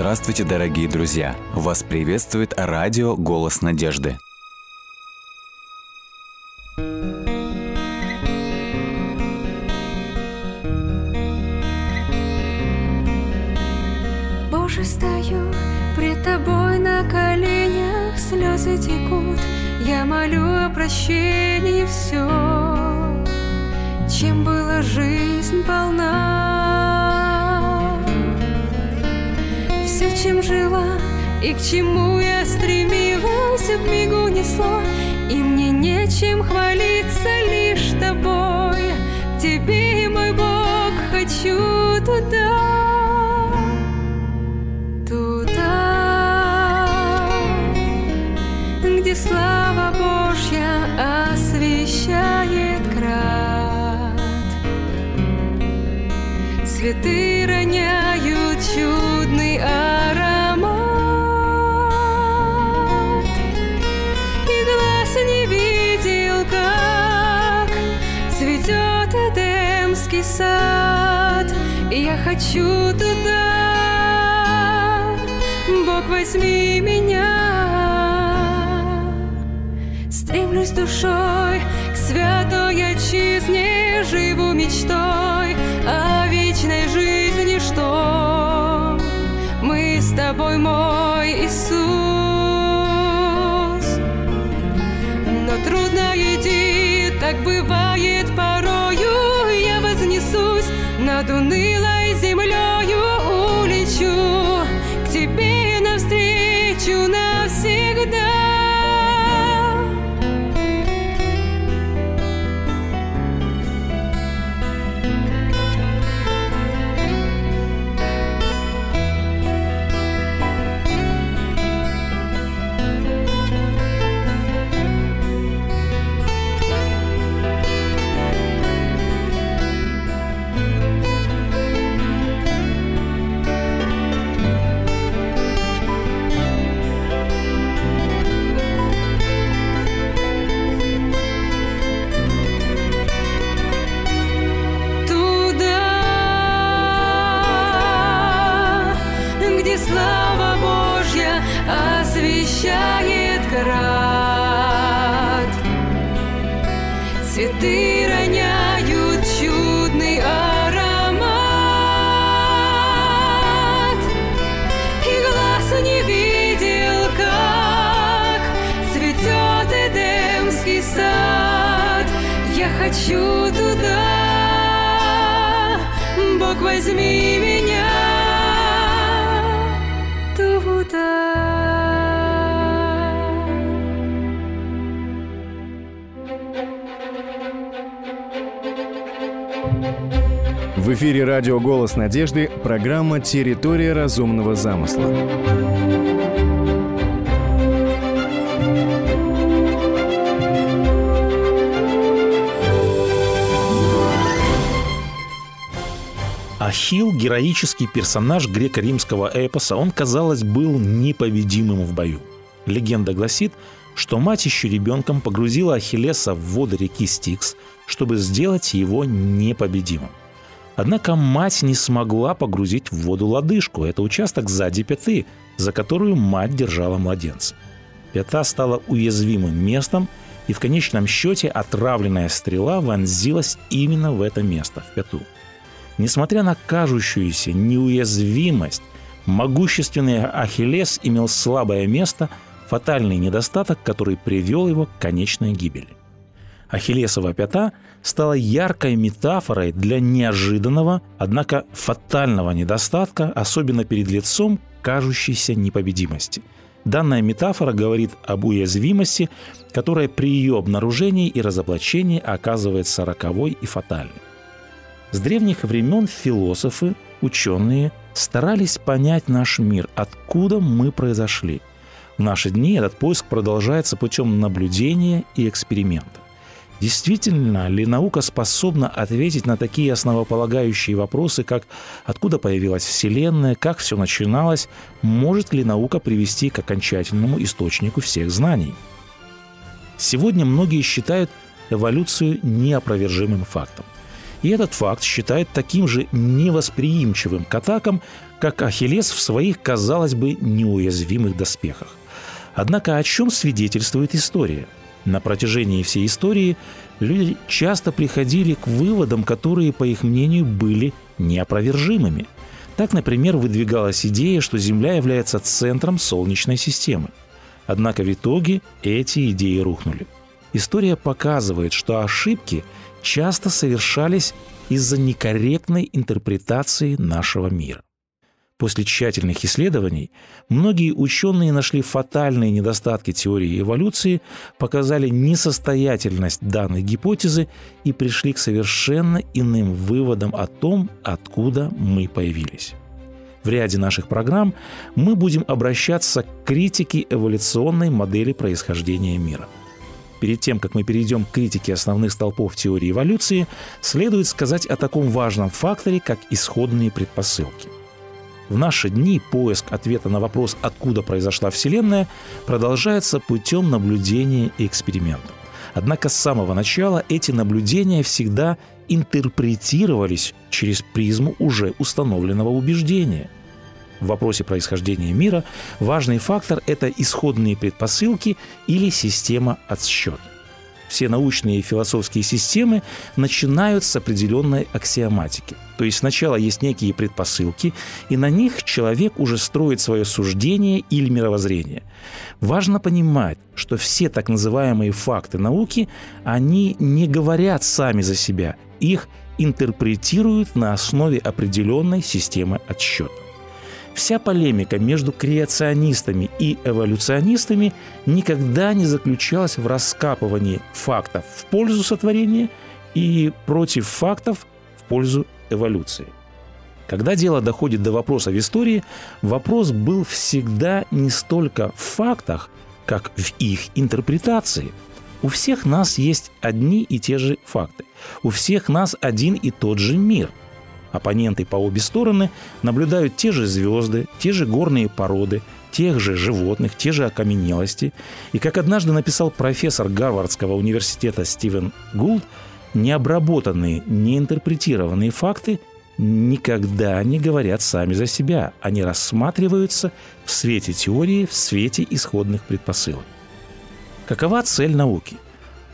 Здравствуйте, дорогие друзья! Вас приветствует радио «Голос надежды». Боже, стою пред Тобой на коленях, слезы текут, я молю о прощении все, чем была жизнь полна. Чем жила и к чему я стремилась, в мигу несло, и мне нечем хвалиться лишь Тобой. К Тебе, мой Бог, хочу туда. Хочу туда, Бог, возьми меня. Стремлюсь душой к святой отчизне, живу мечтой о вечной жизни, что мы с тобой, мой Иисус. Но трудно идти, так бывает порою, я вознесусь над унылой Цветы роняют чудный аромат. И глаз не видел, как цветет Эдемский сад. Я хочу туда, Бог, возьми меня В эфире радио «Голос надежды» программа «Территория разумного замысла». Ахилл – героический персонаж греко-римского эпоса. Он, казалось, был непобедимым в бою. Легенда гласит, что мать еще ребенком погрузила Ахиллеса в воды реки Стикс, чтобы сделать его непобедимым. Однако мать не смогла погрузить в воду лодыжку. Это участок сзади пяты, за которую мать держала младенца. Пята стала уязвимым местом, и в конечном счете отравленная стрела вонзилась именно в это место, в пяту. Несмотря на кажущуюся неуязвимость, могущественный Ахиллес имел слабое место, фатальный недостаток, который привел его к конечной гибели. Ахиллесова пята стала яркой метафорой для неожиданного, однако фатального недостатка, особенно перед лицом кажущейся непобедимости. Данная метафора говорит об уязвимости, которая при ее обнаружении и разоблачении оказывается роковой и фатальной. С древних времен философы, ученые старались понять наш мир, откуда мы произошли. В наши дни этот поиск продолжается путем наблюдения и эксперимента. Действительно ли наука способна ответить на такие основополагающие вопросы, как откуда появилась Вселенная, как все начиналось, может ли наука привести к окончательному источнику всех знаний? Сегодня многие считают эволюцию неопровержимым фактом. И этот факт считает таким же невосприимчивым к атакам, как Ахиллес в своих, казалось бы, неуязвимых доспехах. Однако о чем свидетельствует история? На протяжении всей истории люди часто приходили к выводам, которые, по их мнению, были неопровержимыми. Так, например, выдвигалась идея, что Земля является центром Солнечной системы. Однако в итоге эти идеи рухнули. История показывает, что ошибки часто совершались из-за некорректной интерпретации нашего мира. После тщательных исследований многие ученые нашли фатальные недостатки теории эволюции, показали несостоятельность данной гипотезы и пришли к совершенно иным выводам о том, откуда мы появились. В ряде наших программ мы будем обращаться к критике эволюционной модели происхождения мира. Перед тем, как мы перейдем к критике основных столпов теории эволюции, следует сказать о таком важном факторе, как исходные предпосылки. В наши дни поиск ответа на вопрос, откуда произошла Вселенная, продолжается путем наблюдения и экспериментов. Однако с самого начала эти наблюдения всегда интерпретировались через призму уже установленного убеждения. В вопросе происхождения мира важный фактор – это исходные предпосылки или система отсчета. Все научные и философские системы начинают с определенной аксиоматики. То есть сначала есть некие предпосылки, и на них человек уже строит свое суждение или мировоззрение. Важно понимать, что все так называемые факты науки, они не говорят сами за себя, их интерпретируют на основе определенной системы отсчета. Вся полемика между креационистами и эволюционистами никогда не заключалась в раскапывании фактов в пользу сотворения и против фактов в пользу эволюции. Когда дело доходит до вопроса в истории, вопрос был всегда не столько в фактах, как в их интерпретации. У всех нас есть одни и те же факты. У всех нас один и тот же мир – Оппоненты по обе стороны наблюдают те же звезды, те же горные породы, тех же животных, те же окаменелости. И, как однажды написал профессор Гарвардского университета Стивен Гулд, необработанные, неинтерпретированные факты никогда не говорят сами за себя. Они рассматриваются в свете теории, в свете исходных предпосылок. Какова цель науки –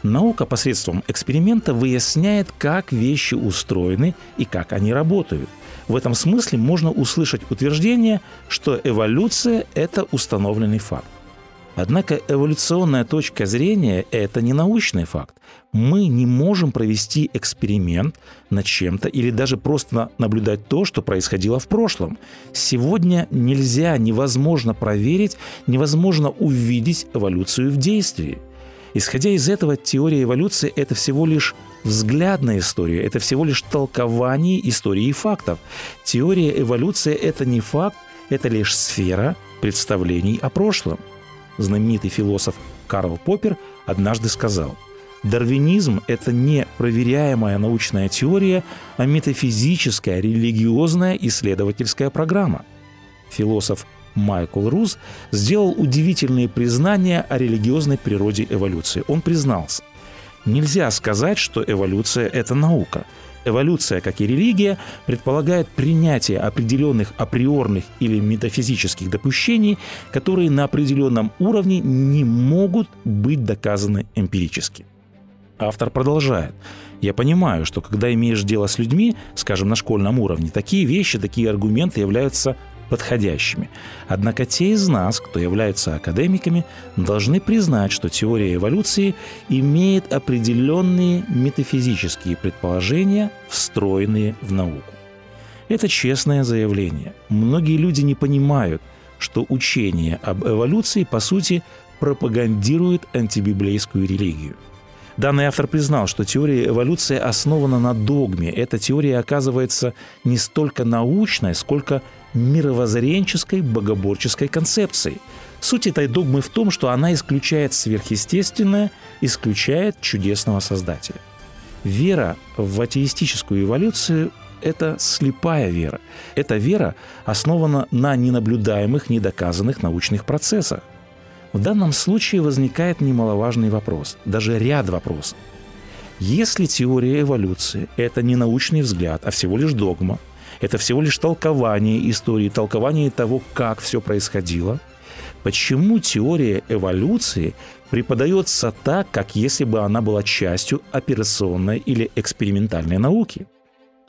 Наука посредством эксперимента выясняет, как вещи устроены и как они работают. В этом смысле можно услышать утверждение, что эволюция – это установленный факт. Однако эволюционная точка зрения – это не научный факт. Мы не можем провести эксперимент над чем-то или даже просто наблюдать то, что происходило в прошлом. Сегодня нельзя, невозможно проверить, невозможно увидеть эволюцию в действии – Исходя из этого, теория эволюции – это всего лишь взглядная история, это всего лишь толкование истории и фактов. Теория эволюции – это не факт, это лишь сфера представлений о прошлом. Знаменитый философ Карл Поппер однажды сказал, Дарвинизм – это не проверяемая научная теория, а метафизическая, религиозная исследовательская программа. Философ Майкл Руз сделал удивительные признания о религиозной природе эволюции. Он признался, нельзя сказать, что эволюция – это наука. Эволюция, как и религия, предполагает принятие определенных априорных или метафизических допущений, которые на определенном уровне не могут быть доказаны эмпирически. Автор продолжает. Я понимаю, что когда имеешь дело с людьми, скажем, на школьном уровне, такие вещи, такие аргументы являются подходящими. Однако те из нас, кто являются академиками, должны признать, что теория эволюции имеет определенные метафизические предположения, встроенные в науку. Это честное заявление. Многие люди не понимают, что учение об эволюции, по сути, пропагандирует антибиблейскую религию – Данный автор признал, что теория эволюции основана на догме. Эта теория оказывается не столько научной, сколько мировоззренческой, богоборческой концепцией. Суть этой догмы в том, что она исключает сверхъестественное, исключает чудесного Создателя. Вера в атеистическую эволюцию – это слепая вера. Эта вера основана на ненаблюдаемых, недоказанных научных процессах. В данном случае возникает немаловажный вопрос, даже ряд вопросов. Если теория эволюции – это не научный взгляд, а всего лишь догма, это всего лишь толкование истории, толкование того, как все происходило, почему теория эволюции преподается так, как если бы она была частью операционной или экспериментальной науки?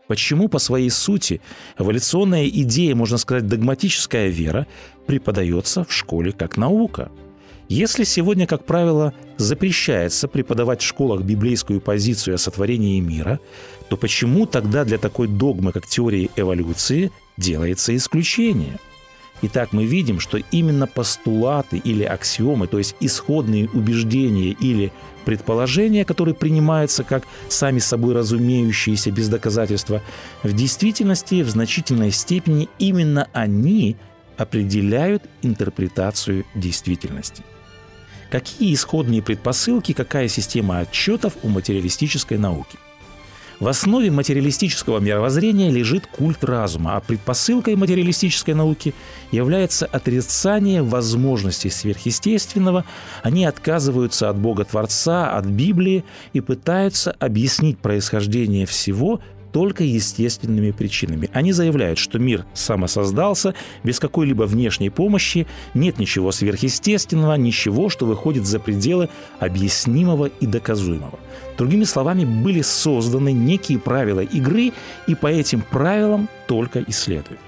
Почему по своей сути эволюционная идея, можно сказать, догматическая вера, преподается в школе как наука? Если сегодня, как правило, запрещается преподавать в школах библейскую позицию о сотворении мира, то почему тогда для такой догмы, как теория эволюции, делается исключение? Итак, мы видим, что именно постулаты или аксиомы, то есть исходные убеждения или предположения, которые принимаются как сами собой разумеющиеся без доказательства, в действительности в значительной степени именно они определяют интерпретацию действительности. Какие исходные предпосылки, какая система отчетов у материалистической науки? В основе материалистического мировоззрения лежит культ разума, а предпосылкой материалистической науки является отрицание возможностей сверхъестественного. Они отказываются от Бога Творца, от Библии и пытаются объяснить происхождение всего только естественными причинами. Они заявляют, что мир самосоздался без какой-либо внешней помощи, нет ничего сверхъестественного, ничего, что выходит за пределы объяснимого и доказуемого. Другими словами, были созданы некие правила игры, и по этим правилам только исследуют.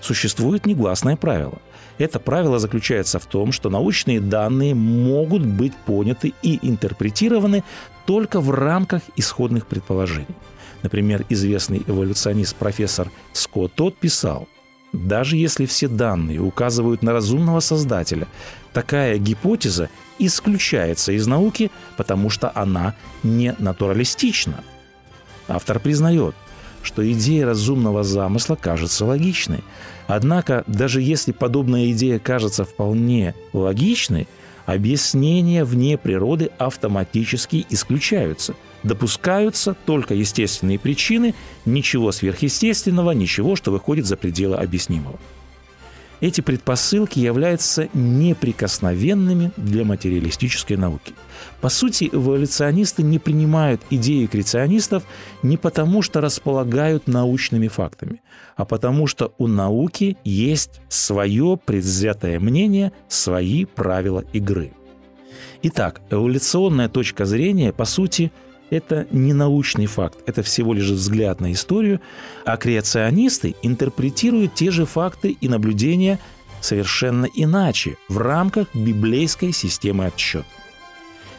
Существует негласное правило. Это правило заключается в том, что научные данные могут быть поняты и интерпретированы только в рамках исходных предположений. Например, известный эволюционист профессор Скотт Тот писал, даже если все данные указывают на разумного создателя, такая гипотеза исключается из науки, потому что она не натуралистична. Автор признает, что идея разумного замысла кажется логичной. Однако, даже если подобная идея кажется вполне логичной, объяснения вне природы автоматически исключаются – допускаются только естественные причины, ничего сверхъестественного, ничего, что выходит за пределы объяснимого. Эти предпосылки являются неприкосновенными для материалистической науки. По сути, эволюционисты не принимают идеи креационистов не потому, что располагают научными фактами, а потому что у науки есть свое предвзятое мнение, свои правила игры. Итак, эволюционная точка зрения, по сути, это не научный факт, это всего лишь взгляд на историю, а креационисты интерпретируют те же факты и наблюдения совершенно иначе, в рамках библейской системы отсчета.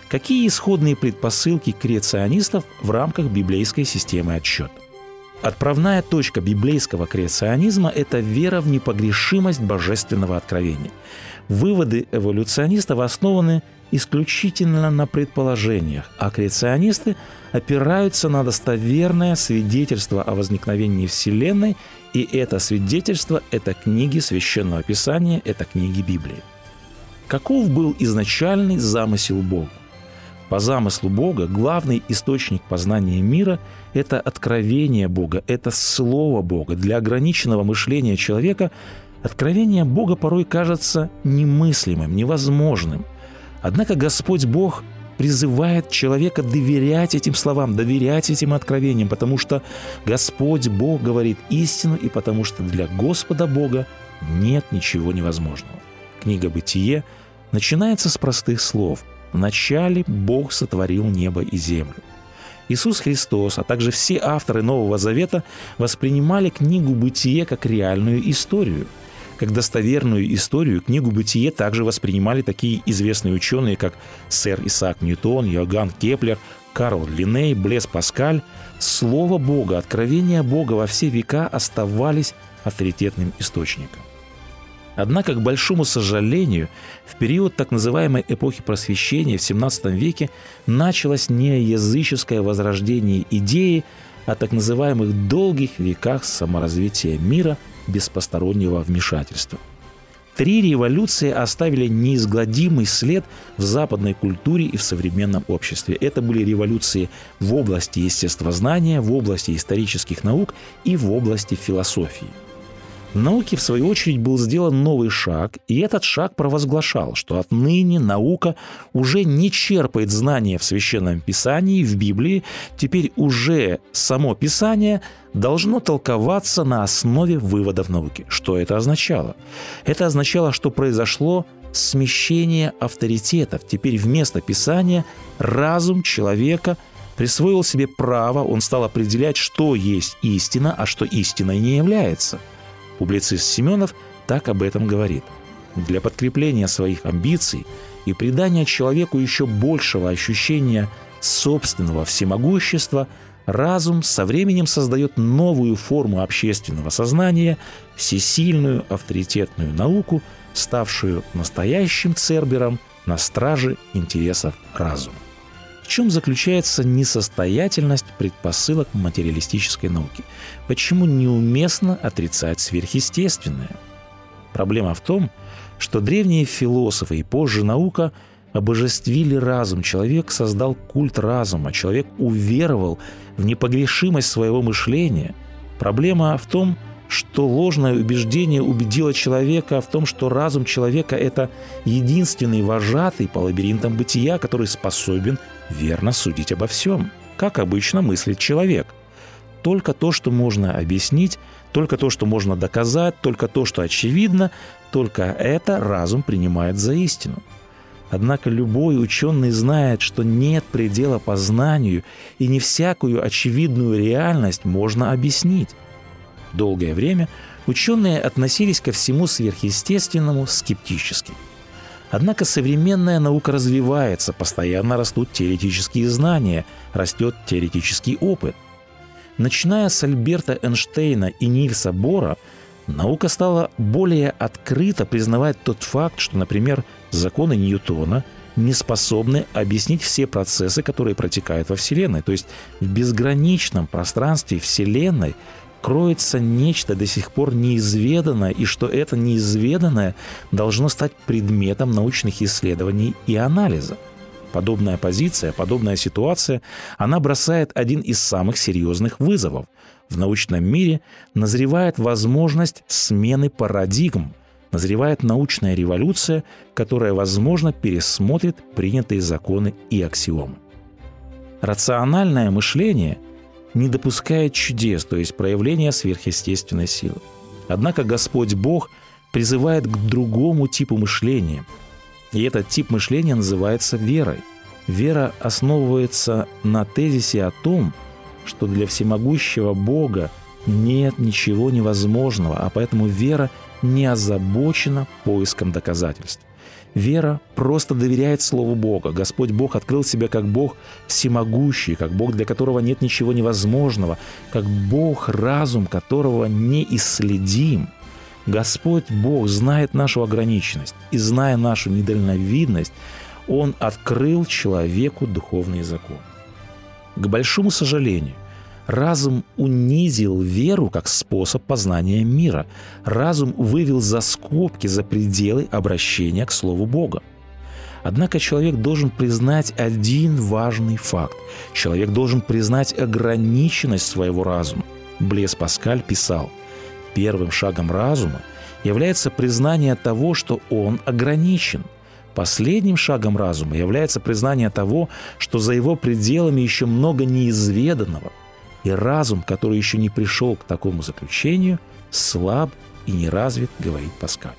Какие исходные предпосылки креационистов в рамках библейской системы отсчета? Отправная точка библейского креационизма – это вера в непогрешимость божественного откровения. Выводы эволюционистов основаны исключительно на предположениях, а креационисты опираются на достоверное свидетельство о возникновении Вселенной, и это свидетельство – это книги Священного Писания, это книги Библии. Каков был изначальный замысел Бога? По замыслу Бога главный источник познания мира – это откровение Бога, это Слово Бога. Для ограниченного мышления человека откровение Бога порой кажется немыслимым, невозможным – Однако Господь Бог призывает человека доверять этим словам, доверять этим откровениям, потому что Господь Бог говорит истину, и потому что для Господа Бога нет ничего невозможного. Книга «Бытие» начинается с простых слов. «Вначале Бог сотворил небо и землю». Иисус Христос, а также все авторы Нового Завета воспринимали книгу «Бытие» как реальную историю – как достоверную историю книгу «Бытие» также воспринимали такие известные ученые, как сэр Исаак Ньютон, Йоганн Кеплер, Карл Линней, Блез Паскаль. Слово Бога, откровения Бога во все века оставались авторитетным источником. Однако, к большому сожалению, в период так называемой эпохи просвещения в XVII веке началось не языческое возрождение идеи о так называемых долгих веках саморазвития мира – без постороннего вмешательства. Три революции оставили неизгладимый след в западной культуре и в современном обществе. Это были революции в области естествознания, в области исторических наук и в области философии. Науке, в свою очередь, был сделан новый шаг, и этот шаг провозглашал, что отныне наука уже не черпает знания в Священном Писании, в Библии, теперь уже само Писание должно толковаться на основе выводов науки. Что это означало? Это означало, что произошло смещение авторитетов. Теперь вместо Писания разум человека присвоил себе право, он стал определять, что есть истина, а что истиной не является – Публицист Семенов так об этом говорит. Для подкрепления своих амбиций и придания человеку еще большего ощущения собственного всемогущества разум со временем создает новую форму общественного сознания, всесильную авторитетную науку, ставшую настоящим цербером на страже интересов разума чем заключается несостоятельность предпосылок материалистической науки? Почему неуместно отрицать сверхъестественное? Проблема в том, что древние философы и позже наука обожествили разум. Человек создал культ разума. Человек уверовал в непогрешимость своего мышления. Проблема в том, что ложное убеждение убедило человека в том, что разум человека – это единственный вожатый по лабиринтам бытия, который способен верно судить обо всем, как обычно мыслит человек. Только то, что можно объяснить, только то, что можно доказать, только то, что очевидно, только это разум принимает за истину. Однако любой ученый знает, что нет предела познанию, и не всякую очевидную реальность можно объяснить. Долгое время ученые относились ко всему сверхъестественному скептически. Однако современная наука развивается, постоянно растут теоретические знания, растет теоретический опыт. Начиная с Альберта Эйнштейна и Нильса Бора, наука стала более открыто признавать тот факт, что, например, законы Ньютона не способны объяснить все процессы, которые протекают во Вселенной. То есть в безграничном пространстве Вселенной кроется нечто до сих пор неизведанное, и что это неизведанное должно стать предметом научных исследований и анализа. Подобная позиция, подобная ситуация, она бросает один из самых серьезных вызовов. В научном мире назревает возможность смены парадигм, назревает научная революция, которая, возможно, пересмотрит принятые законы и аксиомы. Рациональное мышление – не допускает чудес, то есть проявления сверхъестественной силы. Однако Господь Бог призывает к другому типу мышления. И этот тип мышления называется верой. Вера основывается на тезисе о том, что для всемогущего Бога нет ничего невозможного, а поэтому вера не озабочена поиском доказательств. Вера просто доверяет Слову Бога. Господь Бог открыл себя как Бог всемогущий, как Бог, для которого нет ничего невозможного, как Бог, разум которого неисследим. Господь Бог знает нашу ограниченность, и зная нашу недальновидность, Он открыл человеку духовный закон. К большому сожалению – Разум унизил веру как способ познания мира. Разум вывел за скобки, за пределы обращения к Слову Бога. Однако человек должен признать один важный факт. Человек должен признать ограниченность своего разума. Блес Паскаль писал, «Первым шагом разума является признание того, что он ограничен. Последним шагом разума является признание того, что за его пределами еще много неизведанного – и разум, который еще не пришел к такому заключению, слаб и не развит, говорит Паскаль.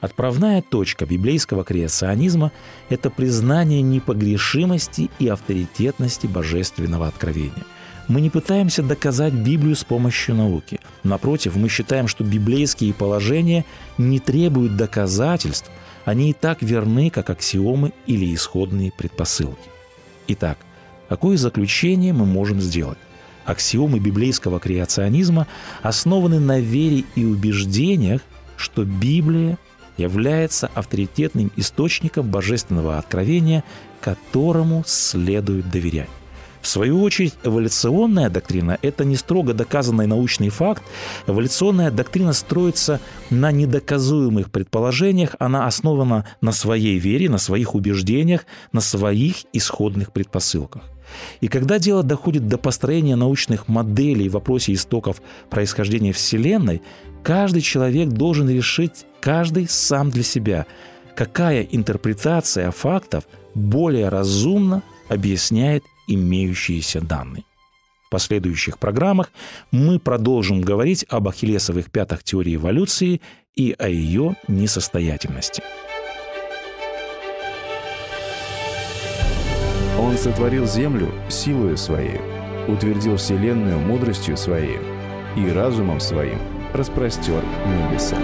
Отправная точка библейского креационизма – это признание непогрешимости и авторитетности божественного откровения. Мы не пытаемся доказать Библию с помощью науки. Напротив, мы считаем, что библейские положения не требуют доказательств, они и так верны, как аксиомы или исходные предпосылки. Итак, какое заключение мы можем сделать? Аксиомы библейского креационизма основаны на вере и убеждениях, что Библия является авторитетным источником божественного откровения, которому следует доверять. В свою очередь, эволюционная доктрина – это не строго доказанный научный факт. Эволюционная доктрина строится на недоказуемых предположениях, она основана на своей вере, на своих убеждениях, на своих исходных предпосылках. И когда дело доходит до построения научных моделей в вопросе истоков происхождения Вселенной, каждый человек должен решить, каждый сам для себя, какая интерпретация фактов более разумно объясняет имеющиеся данные. В последующих программах мы продолжим говорить об ахиллесовых пятах теории эволюции и о ее несостоятельности. Он сотворил землю силою своей, утвердил вселенную мудростью своей и разумом своим распростер небеса.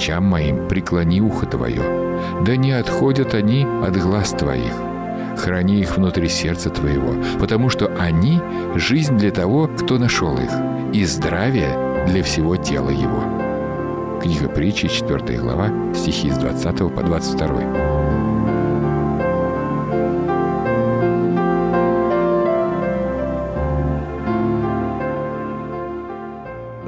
И кричам моим преклони ухо твое. Да не отходят они от глаз твоих. Храни их внутри сердца твоего, потому что они – жизнь для того, кто нашел их, и здравие для всего тела его». Книга притчи, 4 глава, стихи с 20 по 22.